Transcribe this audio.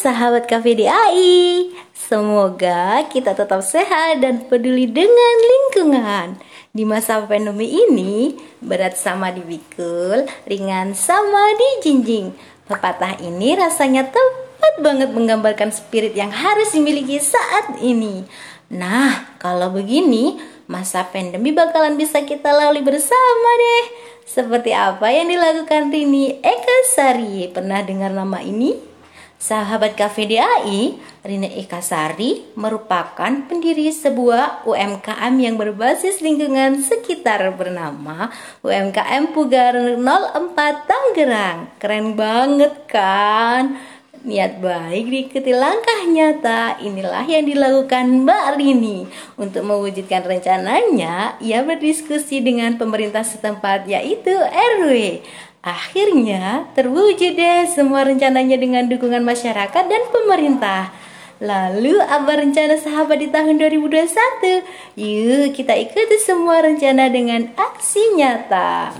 sahabat KVDAI. Semoga kita tetap sehat dan peduli dengan lingkungan. Di masa pandemi ini, berat sama dibikul, ringan sama dijinjing. Pepatah ini rasanya tepat banget menggambarkan spirit yang harus dimiliki saat ini. Nah, kalau begini, masa pandemi bakalan bisa kita lalui bersama deh. Seperti apa yang dilakukan Rini Eka Sari? Pernah dengar nama ini? Sahabat KVDAI, Rina Ekasari merupakan pendiri sebuah UMKM yang berbasis lingkungan sekitar bernama UMKM Pugar 04 Tangerang. Keren banget kan? Niat baik diikuti langkah nyata, inilah yang dilakukan Mbak Rini. Untuk mewujudkan rencananya, ia berdiskusi dengan pemerintah setempat yaitu RW. Akhirnya terwujud deh semua rencananya dengan dukungan masyarakat dan pemerintah. Lalu apa rencana sahabat di tahun 2021? Yuk kita ikuti semua rencana dengan aksi nyata.